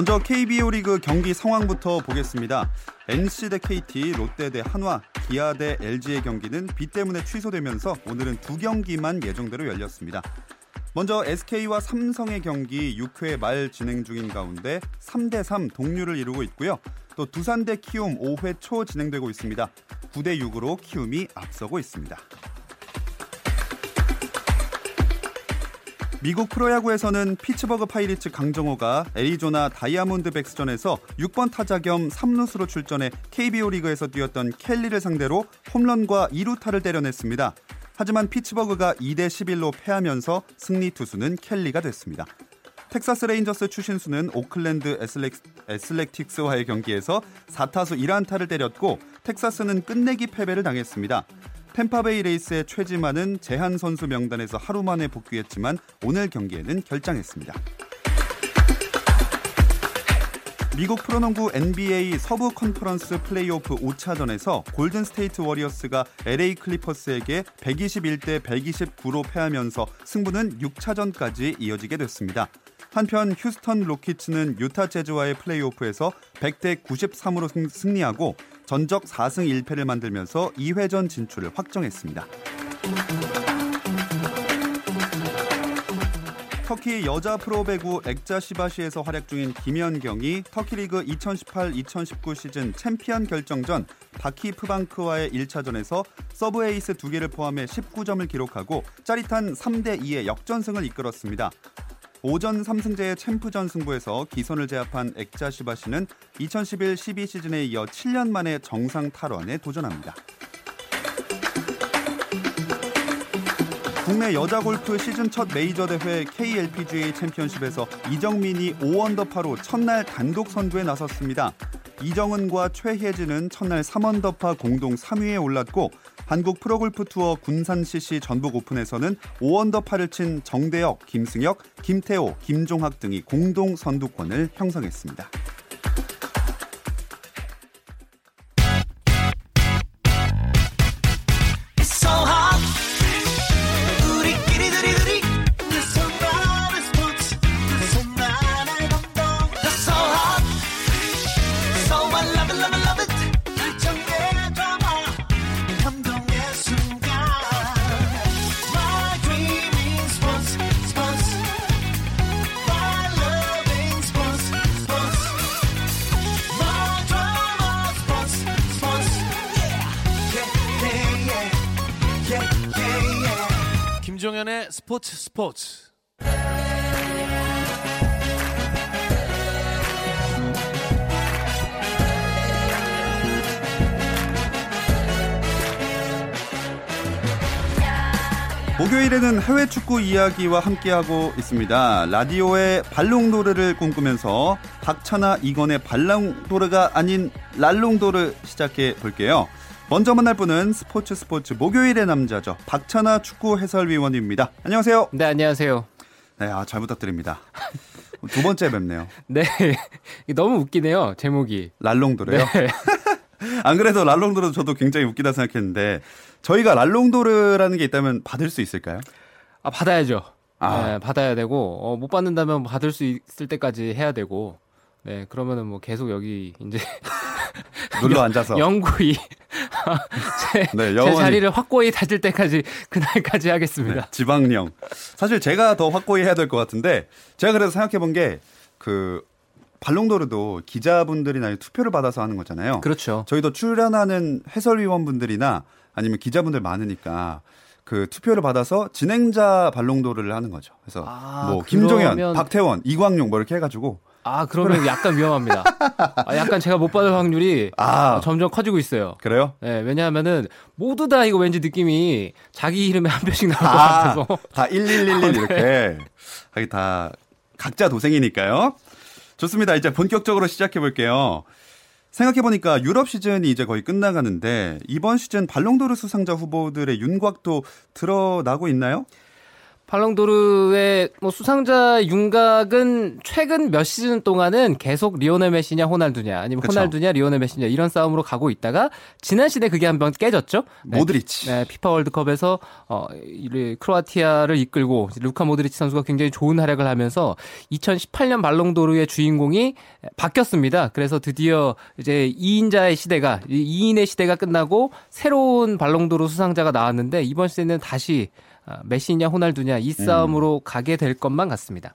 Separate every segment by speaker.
Speaker 1: 먼저 KBO 리그 경기 상황부터 보겠습니다. NC 대 KT, 롯데 대 한화, 기아 대 LG의 경기는 비 때문에 취소되면서 오늘은 두 경기만 예정대로 열렸습니다. 먼저 SK와 삼성의 경기 6회 말 진행 중인 가운데 3대 3 동률을 이루고 있고요. 또 두산 대 키움 5회 초 진행되고 있습니다. 9대 6으로 키움이 앞서고 있습니다. 미국 프로야구에서는 피츠버그 파이리츠 강정호가 애리조나 다이아몬드백스전에서 6번 타자 겸 3루수로 출전해 KBO 리그에서 뛰었던 켈리를 상대로 홈런과 2루타를 때려냈습니다. 하지만 피츠버그가 2대 11로 패하면서 승리 투수는 켈리가 됐습니다. 텍사스 레인저스 추신수는 오클랜드 애슬렉, 애슬렉 틱스와의 경기에서 4타수 1안타를 때렸고 텍사스는 끝내기 패배를 당했습니다. 템파베이 레이스의 최지만은 제한 선수 명단에서 하루 만에 복귀했지만 오늘 경기에는 결장했습니다. 미국 프로농구 NBA 서부 컨퍼런스 플레이오프 5차전에서 골든 스테이트 워리어스가 LA 클리퍼스에게 121대 129로 패하면서 승부는 6차전까지 이어지게 됐습니다. 한편 휴스턴 로키츠는 유타 재즈와의 플레이오프에서 100대 93으로 승리하고 전적 4승 1패를 만들면서 2회전 진출을 확정했습니다. 터키 여자 프로배구 액자시바시에서 활약 중인 김연경이 터키리그 2018-2019 시즌 챔피언 결정전 바키프방크와의 1차전에서 서브 에이스 2개를 포함해 19점을 기록하고 짜릿한 3대 2의 역전승을 이끌었습니다. 5전 3승제의 챔프전 승부에서 기선을 제압한 액자시바시는 2011-12 시즌에 이어 7년 만에 정상 탈환에 도전합니다. 국내 여자 골프 시즌 첫 메이저 대회 KLPGA 챔피언십에서 이정민이 5언더파로 첫날 단독 선두에 나섰습니다. 이정은과 최혜진은 첫날 3언더파 공동 3위에 올랐고 한국 프로골프 투어 군산 CC 전북 오픈에서는 5언더파를 친 정대혁, 김승혁, 김태호, 김종학 등이 공동 선두권을 형성했습니다.
Speaker 2: 스포츠 스포츠.
Speaker 1: 목요일에는 해외 축구 이야기와 함께하고 있습니다. 라디오의 발롱도르를 꿈꾸면서 박찬아 이건의 발롱도르가 아닌 랄롱도르 시작해 볼게요. 먼저 만날 분은 스포츠 스포츠 목요일의 남자죠. 박찬아 축구 해설위원입니다. 안녕하세요.
Speaker 3: 네, 안녕하세요.
Speaker 1: 네, 아, 잘 부탁드립니다. 두 번째 뵙네요.
Speaker 3: 네. 너무 웃기네요, 제목이.
Speaker 1: 랄롱도르요? 네. 안 그래도 랄롱도르 저도 굉장히 웃기다 생각했는데 저희가 랄롱도르라는 게 있다면 받을 수 있을까요?
Speaker 3: 아, 받아야죠. 아. 네, 받아야 되고 어, 못 받는다면 받을 수 있을 때까지 해야 되고 네, 그러면은 뭐 계속 여기 이제
Speaker 1: 눌러 앉아서
Speaker 3: 영구히 제, 네, 제, 자리를 확고히 다질 때까지 그날까지 하겠습니다. 네,
Speaker 1: 지방령. 사실 제가 더 확고히 해야 될 것 같은데 제가 그래서 생각해 본 게 그 발롱도르도 기자분들이나 투표를 받아서 하는 거잖아요.
Speaker 3: 그렇죠.
Speaker 1: 저희도 출연하는 해설위원분들이나 아니면 기자분들 많으니까 그 투표를 받아서 진행자 발롱도르를 하는 거죠. 그래서 아, 뭐 김종현, 박태원, 이광용 뭐 이렇게 해가지고
Speaker 3: 아, 그러면 약간 위험합니다. 아, 약간 제가 못 받을 확률이 아, 점점 커지고 있어요.
Speaker 1: 그래요?
Speaker 3: 네, 왜냐하면은 모두 다 이거 왠지 느낌이 자기 이름에 한 표씩 나올 아, 것 같아서.
Speaker 1: 다 1111 이렇게. 하기 다 각자 도생이니까요. 좋습니다. 이제 본격적으로 시작해 볼게요. 생각해 보니까 유럽 시즌이 이제 거의 끝나가는데 이번 시즌 발롱도르 수상자 후보들의 윤곽도 드러나고 있나요?
Speaker 3: 발롱도르의 뭐 수상자 윤곽은 최근 몇 시즌 동안은 계속 리오넬 메시냐 호날두냐 아니면 그쵸. 호날두냐 리오넬 메시냐 이런 싸움으로 가고 있다가 지난 시즌 그게 한 번 깨졌죠.
Speaker 1: 네. 모드리치.
Speaker 3: 네, 피파 월드컵에서 어 크로아티아를 이끌고 루카 모드리치 선수가 굉장히 좋은 활약을 하면서 2018년 발롱도르의 주인공이 바뀌었습니다. 그래서 드디어 이제 2인자의 시대가 2인의 시대가 끝나고 새로운 발롱도르 수상자가 나왔는데 이번 시즌은 다시 아, 메시냐 호날두냐 이 싸움으로 음. 가게 될 것만 같습니다.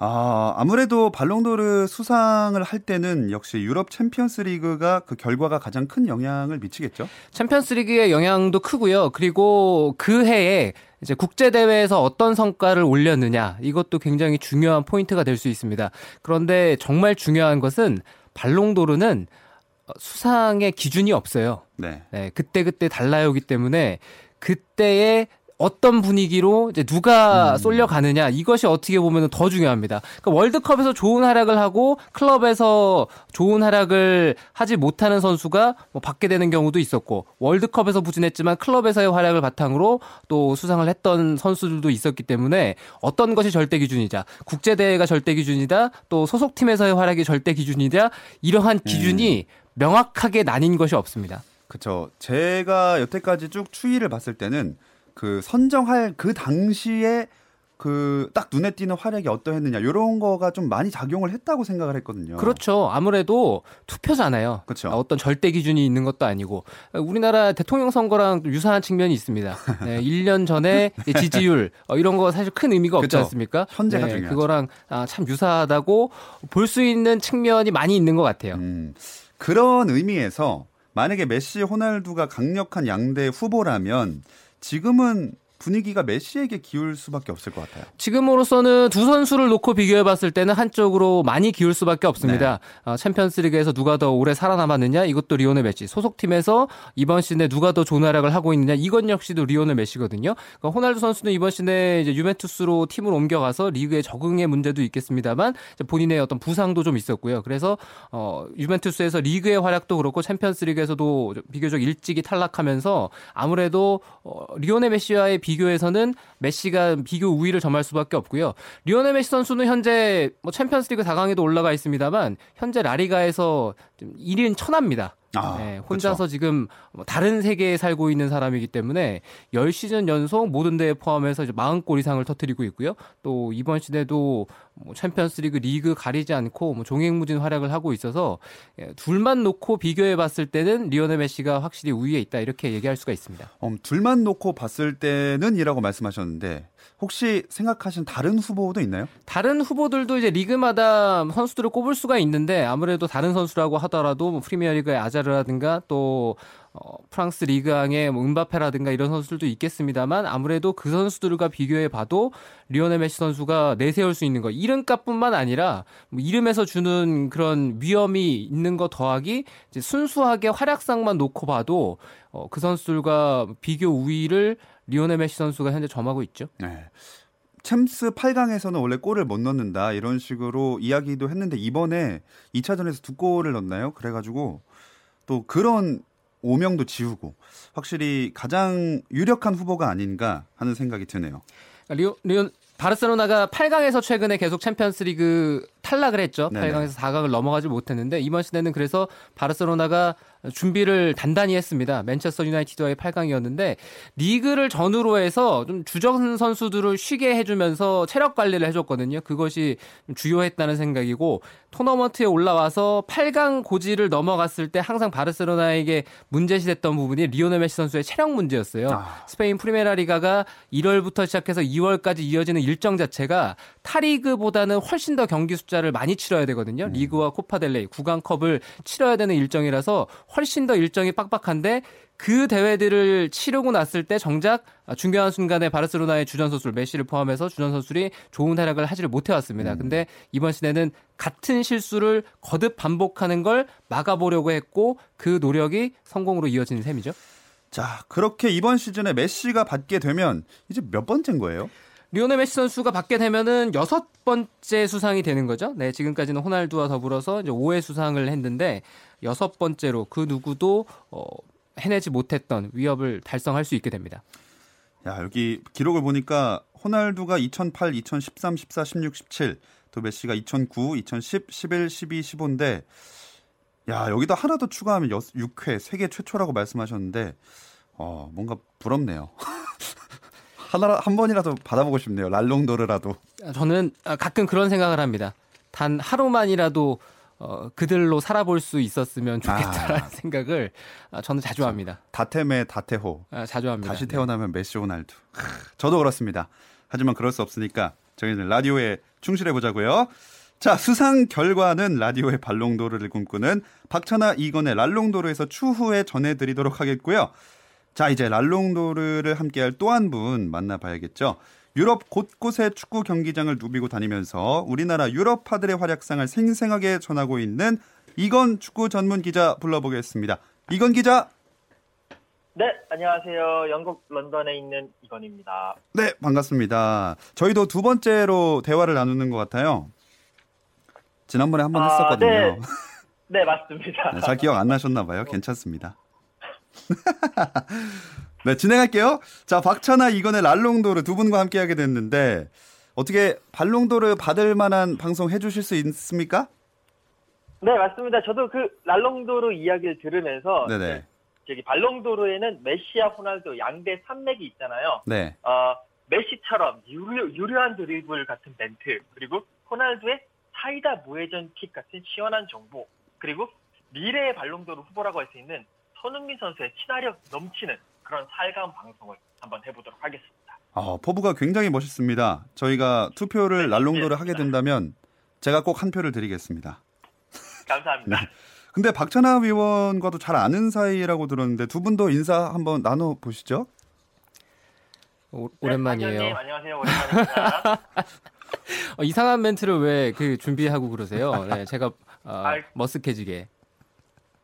Speaker 1: 아, 아무래도 발롱도르 수상을 할 때는 역시 유럽 챔피언스 리그가 그 결과가 가장 큰 영향을 미치겠죠?
Speaker 3: 챔피언스 리그의 영향도 크고요. 그리고 그 해에 이제 국제 대회에서 어떤 성과를 올렸느냐 이것도 굉장히 중요한 포인트가 될 수 있습니다. 그런데 정말 중요한 것은 발롱도르는 수상의 기준이 없어요. 네. 네 그때 그때 달라요기 때문에 그때의 어떤 분위기로 이제 누가 음. 쏠려 가느냐 이것이 어떻게 보면 더 중요합니다. 그러니까 월드컵에서 좋은 활약을 하고 클럽에서 좋은 활약을 하지 못하는 선수가 뭐 받게 되는 경우도 있었고 월드컵에서 부진했지만 클럽에서의 활약을 바탕으로 또 수상을 했던 선수들도 있었기 때문에 어떤 것이 절대 기준이자 국제 대회가 절대 기준이다 또 소속 팀에서의 활약이 절대 기준이다 이러한 기준이 음. 명확하게 나뉜 것이 없습니다.
Speaker 1: 그렇죠. 제가 여태까지 쭉 추이를 봤을 때는 그 선정할 그 당시에 그 딱 눈에 띄는 활약이 어떠했느냐 이런 거가 좀 많이 작용을 했다고 생각을 했거든요.
Speaker 3: 그렇죠. 아무래도 투표잖아요. 그렇죠. 어떤 절대 기준이 있는 것도 아니고 우리나라 대통령 선거랑 유사한 측면이 있습니다. 네, 1년 전에 지지율 어, 이런 거 사실 큰 의미가 없지 그렇죠. 않습니까?
Speaker 1: 현재가 네, 중요하죠.
Speaker 3: 그거랑 아, 참 유사하다고 볼 수 있는 측면이 많이 있는 것 같아요. 음,
Speaker 1: 그런 의미에서 만약에 메시, 호날두가 강력한 양대 후보라면 지금은 분위기가 메시에게 기울 수밖에 없을 것 같아요.
Speaker 3: 지금으로서는 두 선수를 놓고 비교해 봤을 때는 한쪽으로 많이 기울 수밖에 없습니다. 네. 어, 챔피언스리그에서 누가 더 오래 살아남았느냐 이것도 리오넬 메시. 소속팀에서 이번 시즌에 누가 더 좋은 활약을 하고 있느냐 이것 역시도 리오넬 메시거든요. 그러니까 호날두 선수는 이번 시즌에 이제 유벤투스로 팀을 옮겨가서 리그에 적응의 문제도 있겠습니다만 본인의 어떤 부상도 좀 있었고요. 그래서 어, 유벤투스에서 리그의 활약도 그렇고 챔피언스리그에서도 비교적 일찍이 탈락하면서 아무래도 어, 리오넬 메시와의 비교에서는 메시가 비교 우위를 점할 수밖에 없고요. 리오넬 메시 선수는 현재 뭐 챔피언스리그 4강에도 올라가 있습니다만 현재 라리가에서 1인 천하입니다. 아, 네, 혼자서 그쵸. 지금 뭐 다른 세계에 살고 있는 사람이기 때문에 10시즌 연속 모든 대회 포함해서 이제 40골 이상을 터뜨리고 있고요. 또 이번 시대도 뭐 챔피언스리그 리그 가리지 않고 뭐 종횡무진 활약을 하고 있어서 예, 둘만 놓고 비교해 봤을 때는 리오넬 메시가 확실히 우위에 있다 이렇게 얘기할 수가 있습니다.
Speaker 1: 음, 둘만 놓고 봤을 때는이라고 말씀하셨는데 혹시 생각하신 다른 후보도 있나요?
Speaker 3: 다른 후보들도 이제 리그마다 선수들을 꼽을 수가 있는데 아무래도 다른 선수라고 하더라도 뭐 프리미어리그의 아자르라든가 또 어, 프랑스 리그왕의 뭐 은바페라든가 이런 선수들도 있겠습니다만 아무래도 그 선수들과 비교해 봐도 리오넬 메시 선수가 내세울 수 있는 거 이름값뿐만 아니라 뭐 이름에서 주는 그런 위엄이 있는 거 더하기 순수하게 활약상만 놓고 봐도 어, 그 선수들과 비교 우위를 리오넬 메시 선수가 현재 점하고 있죠. 네.
Speaker 1: 챔스 8강에서는 원래 골을 못 넣는다 이런 식으로 이야기도 했는데 이번에 2차전에서 두 골을 넣었나요? 그래가지고 또 그런 오명도 지우고 확실히 가장 유력한 후보가 아닌가 하는 생각이 드네요.
Speaker 3: 리오, 리오 바르셀로나가 8강에서 최근에 계속 챔피언스리그 탈락을 했죠. 네네. 8강에서 4강을 넘어가지 못했는데 이번 시즌은 그래서 바르셀로나가 준비를 단단히 했습니다. 맨체스터 유나이티드와의 8강이었는데 리그를 전후로 해서 좀 주전 선수들을 쉬게 해주면서 체력 관리를 해줬거든요. 그것이 주효했다는 생각이고 토너먼트에 올라와서 8강 고지를 넘어갔을 때 항상 바르셀로나에게 문제시됐던 부분이 리오넬 메시 선수의 체력 문제였어요. 아. 스페인 프리메라 리가가 1월부터 시작해서 2월까지 이어지는 일정 자체가 타리그보다는 훨씬 더 경기 숫자 숫자를 많이 치러야 되거든요. 음. 리그와 코파델레이, 구강컵을 치러야 되는 일정이라서 훨씬 더 일정이 빡빡한데 그 대회들을 치르고 났을 때 정작 중요한 순간에 바르셀로나의 주전 선수 메시를 포함해서 주전 선수들이 좋은 활약을 하지를 못해 왔습니다. 음. 근데 이번 시대는 같은 실수를 거듭 반복하는 걸 막아보려고 했고 그 노력이 성공으로 이어진 셈이죠.
Speaker 1: 자, 그렇게 이번 시즌에 메시가 받게 되면 이제 몇 번째인 거예요?
Speaker 3: 리오넬 메시 선수가 받게 되면은 여섯 번째 수상이 되는 거죠. 네, 지금까지는 호날두와 더불어서 이제 5회 수상을 했는데 여섯 번째로 그 누구도 어, 해내지 못했던 위협을 달성할 수 있게 됩니다.
Speaker 1: 야, 여기 기록을 보니까 호날두가 2008, 2013, 14, 16, 17, 또 메시가 2009, 2010, 11, 12, 15인데 야, 여기다 하나 더 추가하면 6회 세계 최초라고 말씀하셨는데 어, 뭔가 부럽네요. 하나 한 번이라도 받아보고 싶네요. 랄롱도르라도.
Speaker 3: 저는 가끔 그런 생각을 합니다. 단 하루만이라도 어, 그들로 살아볼 수 있었으면 좋겠다라는 아. 생각을 아, 저는 자주 합니다.
Speaker 1: 다템의 다태호.
Speaker 3: 아, 자주 합니다.
Speaker 1: 다시 네. 태어나면 메시 호날두. 저도 그렇습니다. 하지만 그럴 수 없으니까 저희는 라디오에 충실해 보자고요. 자, 수상 결과는 라디오의 발롱도르를 꿈꾸는 박찬아 이건의 랄롱도르에서 추후에 전해드리도록 하겠고요. 자, 이제 랄롱도르를 함께할 또 한 분 만나봐야겠죠. 유럽 곳곳의 축구 경기장을 누비고 다니면서 우리나라 유럽파들의 활약상을 생생하게 전하고 있는 이건 축구 전문 기자 불러보겠습니다. 이건 기자.
Speaker 4: 네, 안녕하세요. 영국 런던에 있는 이건입니다.
Speaker 1: 네, 반갑습니다. 저희도 두 번째로 대화를 나누는 것 같아요. 지난번에 한번 아, 했었거든요. 네.
Speaker 4: 네, 맞습니다.
Speaker 1: 네, 잘 기억 안 나셨나 봐요. 괜찮습니다. 네, 진행할게요. 자, 박찬아 이건의 랄롱도르 두 분과 함께 하게 됐는데 어떻게 발롱도르 받을 만한 방송 해 주실 수 있습니까?
Speaker 4: 네, 맞습니다. 저도 그 랄롱도르 이야기를 들으면서 네네. 저기 발롱도르에는 메시와 호날두 양대 산맥이 있잖아요. 네. 어, 메시처럼 유료, 유려한 드리블 같은 멘트 그리고 호날두의 사이다 무회전 킥 같은 시원한 정보 그리고 미래의 발롱도르 후보라고 할 수 있는 손흥민 선수의 친화력 넘치는 그런 살가운 방송을 한번 해보도록 하겠습니다.
Speaker 1: 아, 포부가 굉장히 멋있습니다. 저희가 투표를 네, 랄롱도르 하게 된다면 제가 꼭 한 표를 드리겠습니다.
Speaker 4: 감사합니다.
Speaker 1: 네. 근데 박찬하 위원과도 잘 아는 사이라고 들었는데 두 분도 인사 한번 나눠 보시죠.
Speaker 3: 오, 오랜만이에요.
Speaker 4: 네, 안녕하세요. 오랜만입니다.
Speaker 3: 어, 이상한 멘트를 왜 그 준비하고 그러세요? 네, 제가 어, 머쓱해지게.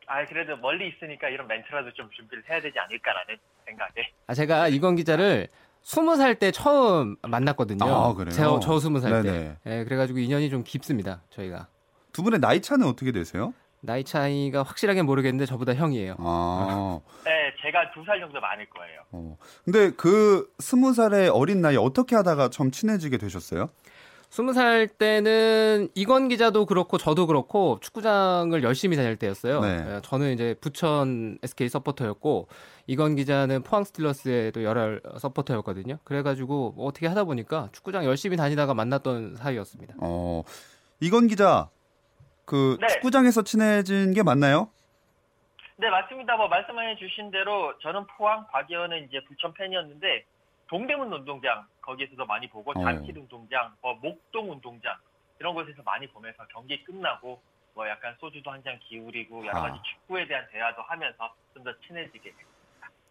Speaker 4: 아 그래도 멀리 있으니까 이런 멘트라도 좀 준비를 해야 되지 않을까라는 생각에.
Speaker 3: 아 제가 이건 기자를 스무 살 때 처음 만났거든요. 아, 그래요? 저 스무 살 때. 네, 그래가지고 인연이 좀 깊습니다. 저희가.
Speaker 1: 두 분의 나이 차는 어떻게 되세요?
Speaker 3: 나이 차이가 확실하게 모르겠는데 저보다 형이에요.
Speaker 4: 아. 네, 제가 두 살 정도 많을 거예요. 어.
Speaker 1: 근데 그 스무 살의 어린 나이 어떻게 하다가 처음 친해지게 되셨어요?
Speaker 3: 스무 살 때는 이건 기자도 그렇고 저도 그렇고 축구장을 열심히 다닐 때였어요. 네. 예, 저는 이제 부천 SK 서포터였고 이건 기자는 포항 스틸러스의 또 열혈 서포터였거든요. 그래가지고 뭐 어떻게 하다 보니까 축구장 열심히 다니다가 만났던 사이였습니다.
Speaker 1: 어, 이건 기자 그 네. 축구장에서 친해진 게 맞나요?
Speaker 4: 네 맞습니다. 뭐 말씀해 주신 대로 저는 포항, 박예원은 이제 부천 팬이었는데 동대문 운동장 거기에서도 많이 보고 어. 잔치 운동장, 뭐 목동 운동장 이런 곳에서 많이 보면서 경기 끝나고 뭐 약간 소주도 한 잔 기울이고 여러 가지 아. 축구에 대한 대화도 하면서 좀 더 친해지게 됐습니다.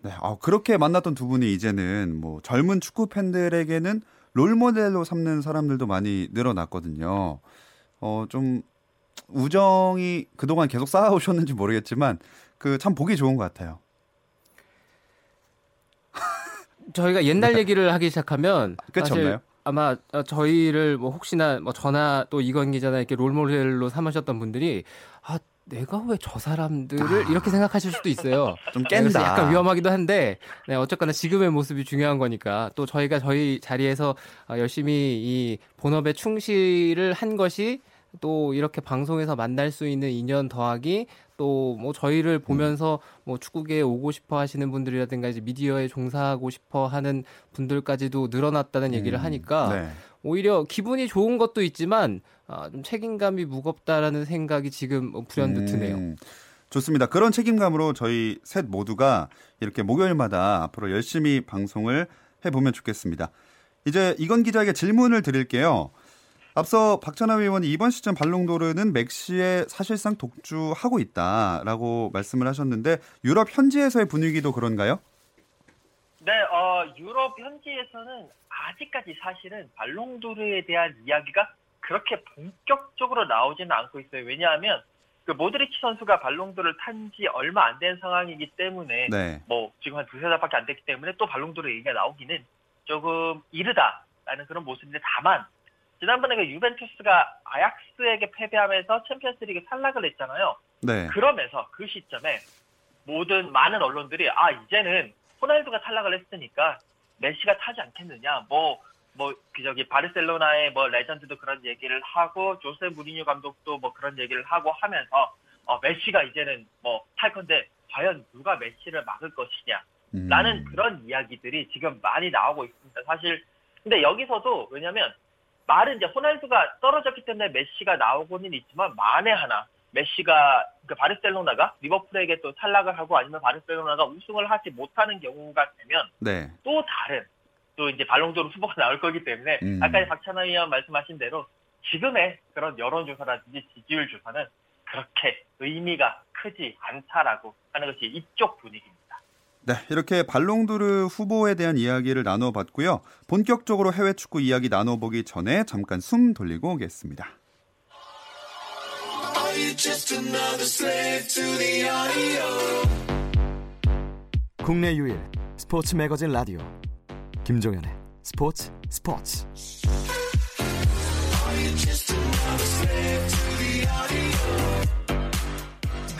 Speaker 1: 네, 아, 그렇게 만났던 두 분이 이제는 뭐 젊은 축구 팬들에게는 롤 모델로 삼는 사람들도 많이 늘어났거든요. 어, 좀 우정이 그동안 계속 쌓아오셨는지 모르겠지만 그 참 보기 좋은 것 같아요.
Speaker 3: 저희가 옛날 네. 얘기를 하기 시작하면
Speaker 1: 끝이 없나요?
Speaker 3: 아마 저희를 뭐 혹시나 뭐 저나 또 이건 기자나 이렇게 롤모델로 삼으셨던 분들이 아 내가 왜 저 사람들을 아. 이렇게 생각하실 수도 있어요.
Speaker 1: 좀 깬다.
Speaker 3: 약간 위험하기도 한데, 네, 어쨌거나 지금의 모습이 중요한 거니까 또 저희가 저희 자리에서 아, 열심히 이 본업에 충실을 한 것이 또 이렇게 방송에서 만날 수 있는 인연 더하기 또 뭐 저희를 보면서 뭐 축구계에 오고 싶어 하시는 분들이라든가 이제 미디어에 종사하고 싶어 하는 분들까지도 늘어났다는 얘기를 음, 하니까 네. 오히려 기분이 좋은 것도 있지만 아, 좀 책임감이 무겁다라는 생각이 지금 불현듯 드네요. 음,
Speaker 1: 좋습니다. 그런 책임감으로 저희 셋 모두가 이렇게 목요일마다 앞으로 열심히 방송을 해보면 좋겠습니다. 이제 이건 기자에게 질문을 드릴게요. 앞서 박찬하 의원이 이번 시즌 발롱도르는 맥시에 사실상 독주하고 있다라고 말씀을 하셨는데 유럽 현지에서의 분위기도 그런가요?
Speaker 4: 네, 어, 유럽 현지에서는 아직까지 사실은 발롱도르에 대한 이야기가 그렇게 본격적으로 나오지는 않고 있어요. 왜냐하면 그 모드리치 선수가 발롱도를 탄 지 얼마 안 된 상황이기 때문에 네. 뭐 지금 한 두세 달밖에 안 됐기 때문에 또 발롱도르 얘기가 나오기는 조금 이르다라는 그런 모습인데 다만 지난번에 그 유벤투스가 아약스에게 패배하면서 챔피언스리그 탈락을 했잖아요. 네. 그러면서 그 시점에 모든 많은 언론들이 아 이제는 호날두가 탈락을 했으니까 메시가 타지 않겠느냐. 뭐뭐 저기 바르셀로나의 뭐 레전드도 그런 얘기를 하고 조세 무리뉴 감독도 뭐 그런 얘기를 하고 하면서 어, 메시가 이제는 뭐 탈 건데 과연 누가 메시를 막을 것이냐 라는 음. 그런 이야기들이 지금 많이 나오고 있습니다. 사실 근데 여기서도 왜냐면 말은 이제 호날두가 떨어졌기 때문에 메시가 나오고는 있지만 만에 하나 메시가 그 바르셀로나가 리버풀에게 또 탈락을 하고 아니면 바르셀로나가 우승을 하지 못하는 경우가 되면 네. 또 다른 또 이제 발롱도르 후보가 나올 거기 때문에 음. 아까 박찬하 의원 말씀하신 대로 지금의 그런 여론조사라든지 지지율 조사는 그렇게 의미가 크지 않다라고 하는 것이 이쪽 분위기입니다.
Speaker 1: 네, 이렇게 발롱도르 후보에 대한 이야기를 나눠봤고요. 본격적으로 해외 축구 이야기 나눠보기 전에 잠깐 숨 돌리고 오겠습니다.
Speaker 5: 국내 유일 스포츠 매거진 라디오 김종현의 스포츠 스포츠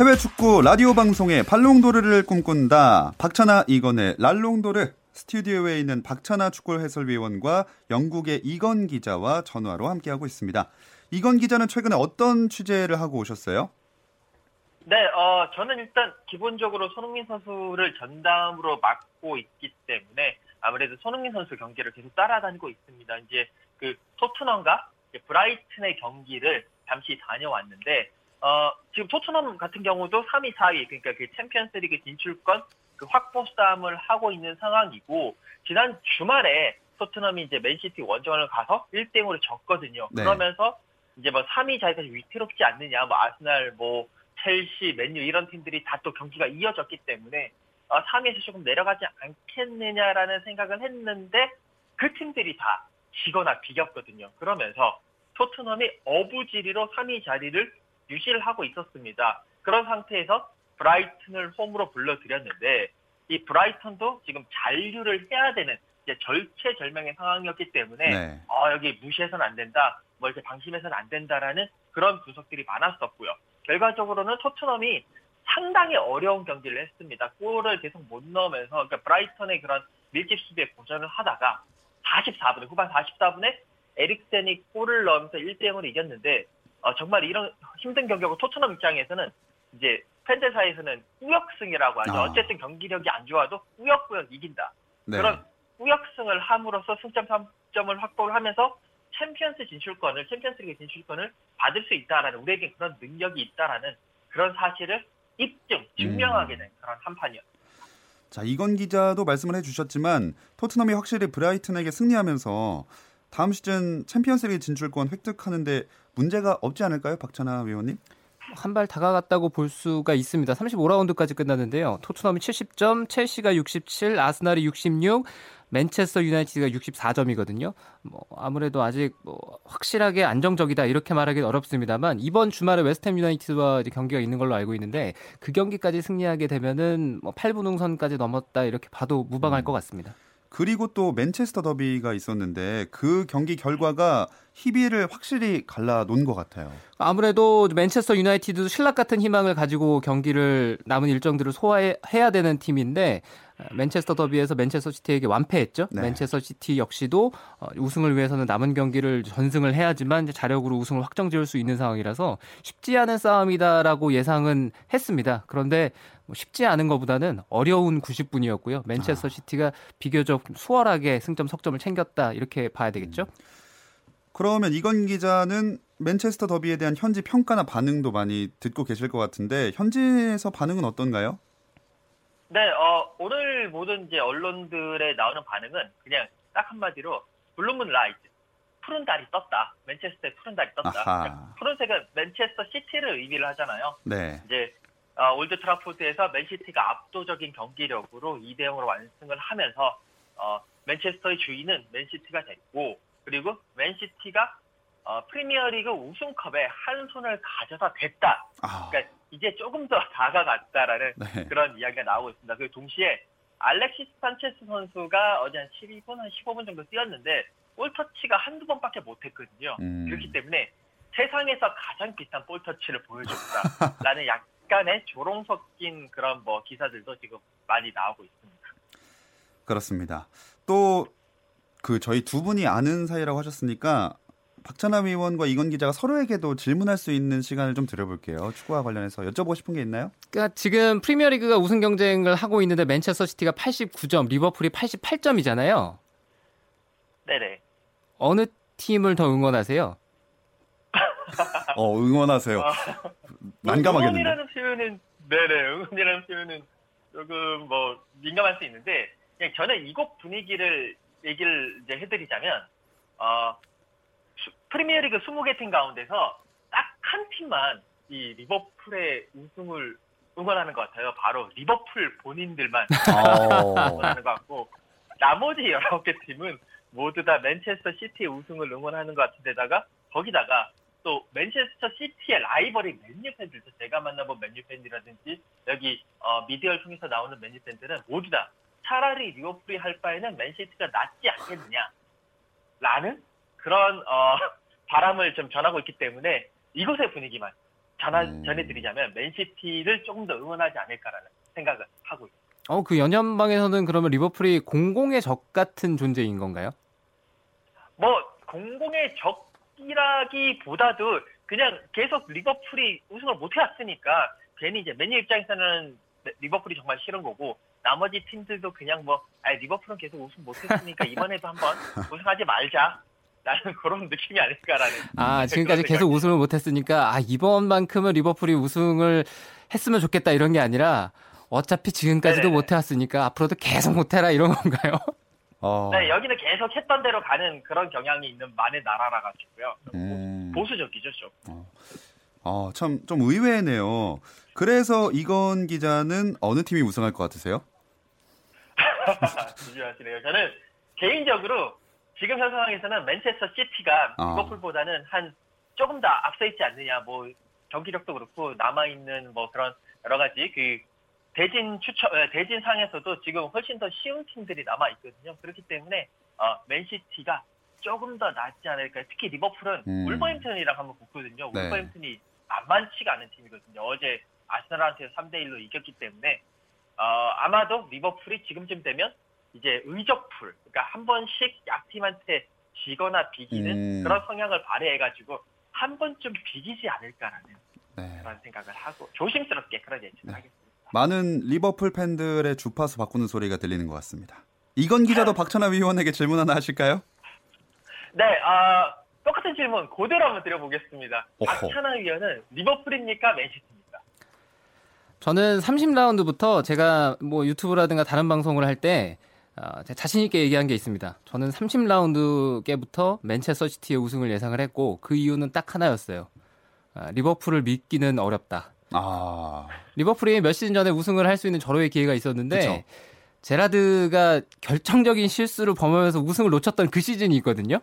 Speaker 1: 해외 축구 라디오 방송의 발롱도르를 꿈꾼다. 박찬아 이건의 랄롱도르 스튜디오에 있는 박찬아 축구 해설위원과 영국의 이건 기자와 전화로 함께하고 있습니다. 이건 기자는 최근에 어떤 취재를 하고 오셨어요?
Speaker 4: 네, 어, 저는 일단 기본적으로 손흥민 선수를 전담으로 맡고 있기 때문에 아무래도 손흥민 선수 경기를 계속 따라다니고 있습니다. 이제 그 토트넘과 브라이튼의 경기를 잠시 다녀왔는데 어, 지금 토트넘 같은 경우도 3위, 4위 그러니까 그 챔피언스리그 진출권 그 확보 싸움을 하고 있는 상황이고 지난 주말에 토트넘이 이제 맨시티 원정을 가서 1대 0으로 졌거든요. 네. 그러면서 이제 뭐 3위 자리까지 위태롭지 않느냐, 뭐 아스날, 뭐 첼시, 맨유 이런 팀들이 다 또 경기가 이어졌기 때문에 3위에서 어, 조금 내려가지 않겠느냐라는 생각을 했는데 그 팀들이 다 지거나 비겼거든요. 그러면서 토트넘이 어부지리로 3위 자리를 유지를 하고 있었습니다. 그런 상태에서 브라이튼을 홈으로 불러들였는데 이 브라이턴도 지금 잔류를 해야 되는 이제 절체절명의 상황이었기 때문에 네. 어, 여기 무시해서는 안 된다, 뭐 이렇게 방심해서는 안 된다라는 그런 분석들이 많았었고요. 결과적으로는 토트넘이 상당히 어려운 경기를 했습니다. 골을 계속 못 넣으면서 그러니까 브라이턴의 그런 밀집 수비에 고전을 하다가 44분에 후반 44분에 에릭센이 골을 넣으면서 1대 0으로 이겼는데 어, 정말 이런 힘든 경기고 토트넘 입장에서는 이제 팬들 사이에서는 우역승이라고 하죠. 아. 어쨌든 경기력이 안 좋아도 우역우역 이긴다. 네. 그런 우역승을 함으로써 승점 3점을 확보를 하면서 챔피언스 진출권을 챔피언스리그 진출권을 받을 수 있다라는 우리에게 그런 능력이 있다라는 그런 사실을 입증, 증명하게 음. 된 그런 한 판이었습니다.
Speaker 1: 자, 이건 기자도 말씀을 해주셨지만 토트넘이 확실히 브라이튼에게 승리하면서 다음 시즌 챔피언스리그 진출권 획득하는데 문제가 없지 않을까요, 박찬하 위원님?
Speaker 3: 한 발 다가갔다고 볼 수가 있습니다. 35라운드까지 끝났는데요. 토트넘이 70점, 첼시가 67, 아스날이 66, 맨체스터 유나이티드가 64점이거든요. 뭐 아무래도 아직 뭐 확실하게 안정적이다 이렇게 말하기는 어렵습니다만 이번 주말에 웨스트햄 유나이티드와 경기가 있는 걸로 알고 있는데 그 경기까지 승리하게 되면은 뭐 8분 응선까지 넘었다 이렇게 봐도 무방할 음. 것 같습니다.
Speaker 1: 그리고 또 맨체스터 더비가 있었는데 그 경기 결과가 희비를 확실히 갈라 놓은 것 같아요.
Speaker 3: 아무래도 맨체스터 유나이티드도 신락 같은 희망을 가지고 경기를 남은 일정들을 소화해야 되는 팀인데 맨체스터 더비에서 맨체스터 시티에게 완패했죠. 네. 맨체스터 시티 역시도 어, 우승을 위해서는 남은 경기를 전승을 해야지만 자력으로 우승을 확정 지을 수 있는 상황이라서 쉽지 않은 싸움이다라고 예상은 했습니다. 그런데 뭐 쉽지 않은 것보다는 어려운 90분이었고요. 맨체스터 아. 시티가 비교적 수월하게 승점 석점을 챙겼다 이렇게 봐야 되겠죠. 음.
Speaker 1: 그러면 이건 기자는 맨체스터 더비에 대한 현지 평가나 반응도 많이 듣고 계실 것 같은데 현지에서 반응은 어떤가요?
Speaker 4: 네, 어, 오늘 모든 이제 언론들에 나오는 반응은 그냥 딱 한마디로 Blue moonlight 푸른 달이 떴다. 맨체스터에 푸른 달이 떴다. 푸른색은 맨체스터 시티를 의미를 하잖아요. 네. 이제 어, 올드 트라포드에서 맨시티가 압도적인 경기력으로 2대 0으로 완승을 하면서 어, 맨체스터의 주인은 맨시티가 됐고 그리고 맨시티가 어, 프리미어리그 우승컵에 한 손을 가져다 댔다. 아. 그러니까 이제 조금 더 다가갔다라는 네. 그런 이야기가 나오고 있습니다. 그 동시에 알렉시스 산체스 선수가 어제 한 12분, 한 15분 정도 뛰었는데 볼터치가 한두 번밖에 못했거든요. 음. 그렇기 때문에 세상에서 가장 비싼 볼터치를 보여줬다라는 약간의 조롱 섞인 그런 뭐 기사들도 지금 많이 나오고 있습니다.
Speaker 1: 그렇습니다. 또 그 저희 두 분이 아는 사이라고 하셨으니까 박찬하 위원과 이건 기자가 서로에게도 질문할 수 있는 시간을 좀 드려볼게요. 축구와 관련해서 여쭤보고 싶은 게 있나요?
Speaker 3: 그러니까 지금 프리미어리그가 우승 경쟁을 하고 있는데 맨체스터 시티가 89점, 리버풀이 88점이잖아요.
Speaker 4: 네네.
Speaker 3: 어느 팀을 더 응원하세요?
Speaker 1: 어 응원하세요. 아, 난감하겠는데.
Speaker 4: 응원이라는 표현은 네네 응원이라는 표현은 조금 뭐 민감할 수 있는데 그냥 저는 이곡 분위기를 얘기를 이제 해드리자면 어 프리미어리그 20개 팀 가운데서 딱 한 팀만 이 리버풀의 우승을 응원하는 것 같아요. 바로 리버풀 본인들만 어. 응원하는 것 같고 나머지 19개 팀은 모두 다 맨체스터 시티의 우승을 응원하는 것 같은데다가 거기다가 또 맨체스터 시티의 라이벌이 맨유 팬들 도 제가 만나본 맨유 팬이라든지 여기 어, 미디어를 통해서 나오는 맨유 팬들은 모두 다 차라리 리버풀이 할 바에는 맨시티가 낫지 않겠느냐 라는 그런 어, 바람을 좀 전하고 있기 때문에 이곳의 분위기만 전하, 음. 전해드리자면 맨시티를 조금 더 응원하지 않을까라는 생각을 하고 있습니다.
Speaker 3: 어, 그 연연방에서는 그러면 리버풀이 공공의 적 같은 존재인 건가요?
Speaker 4: 뭐 공공의 적이라기보다도 그냥 계속 리버풀이 우승을 못 해왔으니까 괜히 이제 맨유 입장에서는 리버풀이 정말 싫은 거고 나머지 팀들도 그냥 뭐 아니 리버풀은 계속 우승 못했으니까 이번에도 한번 우승하지 말자 나는 그런 느낌이 아닐까라는.
Speaker 3: 아, 지금까지 계속 우승을 못했으니까, 아, 이번만큼은 리버풀이 우승을 했으면 좋겠다 이런 게 아니라, 어차피 지금까지도 못해왔으니까 앞으로도 계속 못해라 이런 건가요?
Speaker 4: 어. 네, 여기는 계속 했던 대로 가는 그런 경향이 있는 만의 나라라 가지고요. 음. 보수적이죠, 좀. 어.
Speaker 1: 어, 참, 좀 의외네요. 그래서 이건 기자는 어느 팀이 우승할 것 같으세요?
Speaker 4: 조심하시네요. 저는 개인적으로 지금 현 상황에서는 맨체스터 시티가 어. 리버풀보다는 한 조금 더 앞서 있지 않느냐. 뭐 경기력도 그렇고 남아 있는 뭐 그런 여러 가지 그 대진 추천 대진 상에서도 지금 훨씬 더 쉬운 팀들이 남아 있거든요. 그렇기 때문에 어, 맨시티가 조금 더 낫지 않을까. 특히 리버풀은 음. 울버햄튼이랑 한번 붙거든요. 네. 울버햄튼이 만만치가 않은 팀이거든요. 어제 아스널한테 3대 1로 이겼기 때문에 어, 아마도 리버풀이 지금쯤 되면 이제 의적풀, 그러니까 한 번씩 약팀한테 지거나 비기는 음. 그런 성향을 발휘해가지고 한 번쯤 비기지 않을까라는 네. 그런 생각을 하고 조심스럽게 그런 예측을 네. 하겠습니다.
Speaker 1: 많은 리버풀 팬들의 주파수 바꾸는 소리가 들리는 것 같습니다. 이건 기자도 박찬하 위원에게 질문 하나 하실까요?
Speaker 4: 네, 아, 똑같은 질문 그대로 한번 드려보겠습니다. 박찬하 위원은 리버풀입니까 맨시티입니까?
Speaker 3: 저는 30라운드부터 제가 뭐 유튜브라든가 다른 방송을 할 때 어, 자신 있게 얘기한 게 있습니다. 저는 30라운드께부터 맨체스터 시티의 우승을 예상을 했고 그 이유는 딱 하나였어요. 아, 리버풀을 믿기는 어렵다. 아. 리버풀이 몇 시즌 전에 우승을 할 수 있는 절호의 기회가 있었는데 그쵸. 제라드가 결정적인 실수를 범하면서 우승을 놓쳤던 그 시즌이 있거든요.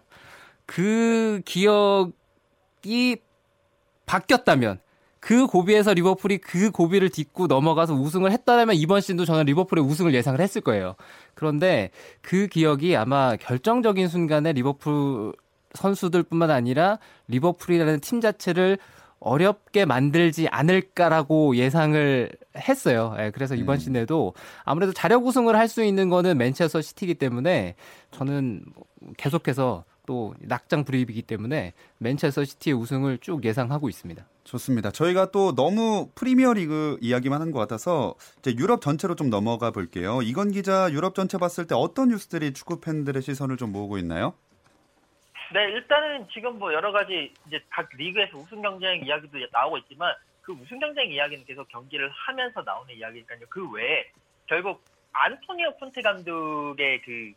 Speaker 3: 그 기억이 바뀌었다면 그 고비에서 리버풀이 그 고비를 딛고 넘어가서 우승을 했다면 이번 시즌도 저는 리버풀의 우승을 예상을 했을 거예요. 그런데 그 기억이 아마 결정적인 순간에 리버풀 선수들뿐만 아니라 리버풀이라는 팀 자체를 어렵게 만들지 않을까라고 예상을 했어요. 예, 그래서 이번 음. 시즌에도 아무래도 자력 우승을 할 수 있는 거는 맨체스터 시티이기 때문에 저는 계속해서 또 낙장 불입이기 때문에 맨체스터 시티의 우승을 쭉 예상하고 있습니다.
Speaker 1: 좋습니다. 저희가 또 너무 프리미어 리그 이야기만 한 것 같아서 이제 유럽 전체로 좀 넘어가 볼게요. 이건 기자 유럽 전체 봤을 때 어떤 뉴스들이 축구 팬들의 시선을 좀 모으고 있나요?
Speaker 4: 네, 일단은 지금 뭐 여러 가지 이제 각 리그에서 우승 경쟁 이야기도 나오고 있지만 그 우승 경쟁 이야기는 계속 경기를 하면서 나오는 이야기니까요. 그 외에 결국 안토니오 콘테 감독의 그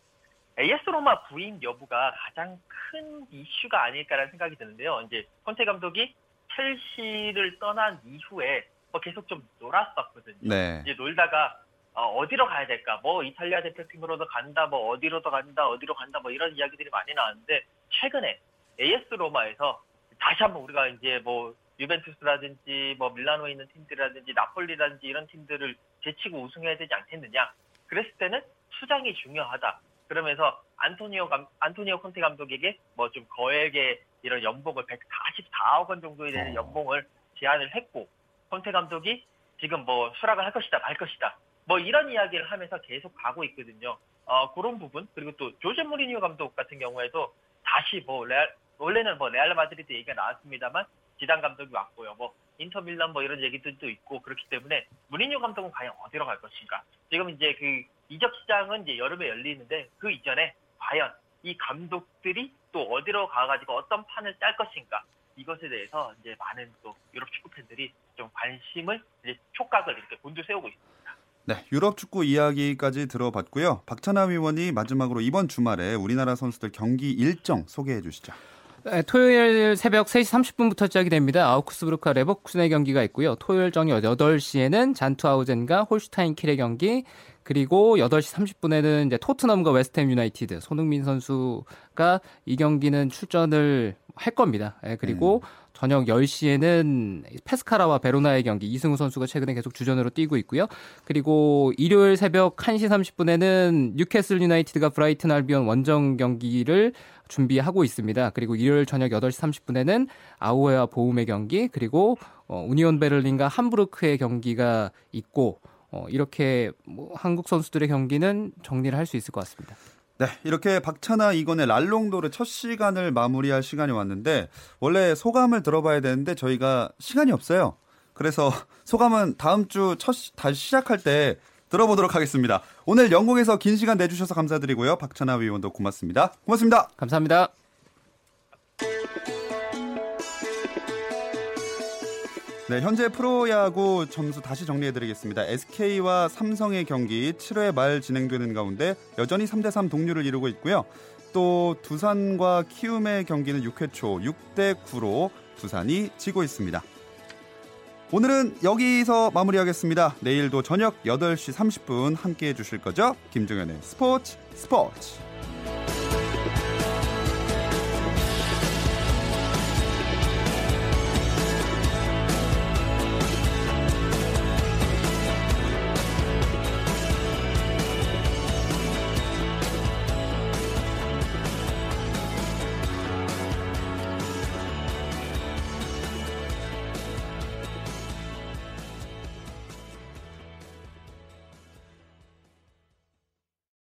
Speaker 4: AS 로마 부임 여부가 가장 큰 이슈가 아닐까라는 생각이 드는데요. 이제 콘테 감독이 첼시를 떠난 이후에 뭐 계속 좀 놀았었거든요. 네. 이제 놀다가 어, 디로 가야 될까? 뭐 이탈리아 대표팀으로도 간다, 뭐 어디로도 간다, 어디로 간다, 뭐 이런 이야기들이 많이 나왔는데 최근에 AS 로마에서 다시 한번 우리가 이제 뭐 유벤투스라든지 뭐 밀라노에 있는 팀들이라든지 나폴리라든지 이런 팀들을 제치고 우승해야 되지 않겠느냐? 그랬을 때는 수장이 중요하다. 그러면서 안토니오 감, 안토니오 콘테 감독에게 뭐 좀 거액의 이런 연봉을 144억 원 정도에 되는 어. 연봉을 제안을 했고 콘테 감독이 지금 뭐 수락을 할 것이다 말 것이다 뭐 이런 이야기를 하면서 계속 가고 있거든요. 어, 그런 부분 그리고 또 조제 무리뉴 감독 같은 경우에도 다시 뭐 레알 원래는 뭐 레알 마드리드 얘기가 나왔습니다만 지단 감독이 왔고요. 뭐 인터 밀란 뭐 이런 얘기들도 있고 그렇기 때문에 무리뉴 감독은 과연 어디로 갈 것인가? 지금 이제 그 이적 시장은 이제 여름에 열리는데 그 이전에 과연 이 감독들이 또 어디로 가가지고 어떤 판을 짤 것인가? 이것에 대해서 이제 많은 또 유럽 축구 팬들이 좀 관심을 이제 촉각을 이렇게 곤두세우고 있습니다.
Speaker 1: 네, 유럽 축구 이야기까지 들어봤고요. 박찬하 위원이 마지막으로 이번 주말에 우리나라 선수들 경기 일정 소개해 주시죠.
Speaker 3: 네, 토요일 새벽 3시 30분부터 시작이 됩니다. 아우크스부르크 레버쿠젠의 경기가 있고요. 토요일 저녁 8시에는 잔트하우젠과 홀슈타인 킬의 경기, 그리고 8시 30분에는 이제 토트넘과 웨스트햄 유나이티드 손흥민 선수가 이 경기는 출전을 할 겁니다. 예, 그리고 음. 저녁 10시에는 페스카라와 베로나의 경기 이승우 선수가 최근에 계속 주전으로 뛰고 있고요. 그리고 일요일 새벽 1시 30분에는 뉴캐슬 유나이티드가 브라이튼 알비온 원정 경기를 준비하고 있습니다. 그리고 일요일 저녁 8시 30분에는 아우에와 보움의 경기 그리고 어, 우니온 베를린과 함부르크의 경기가 있고 어, 이렇게 뭐 한국 선수들의 경기는 정리를 할 수 있을 것 같습니다.
Speaker 1: 네, 이렇게 박찬하 이건의 랄롱도르 첫 시간을 마무리할 시간이 왔는데 원래 소감을 들어봐야 되는데 저희가 시간이 없어요. 그래서 소감은 다음 주 첫 다시 시작할 때 들어보도록 하겠습니다. 오늘 영국에서 긴 시간 내주셔서 감사드리고요. 박찬하 위원도 고맙습니다. 고맙습니다.
Speaker 3: 감사합니다.
Speaker 1: 네, 현재 프로야구 점수 다시 정리해드리겠습니다. SK와 삼성의 경기 7회 말 진행되는 가운데 여전히 3대3 동률을 이루고 있고요. 또 두산과 키움의 경기는 6회 초 6대 9로 두산이 지고 있습니다. 오늘은 여기서 마무리하겠습니다. 내일도 저녁 8시 30분 함께 해주실 거죠? 김종현의 스포츠 스포츠.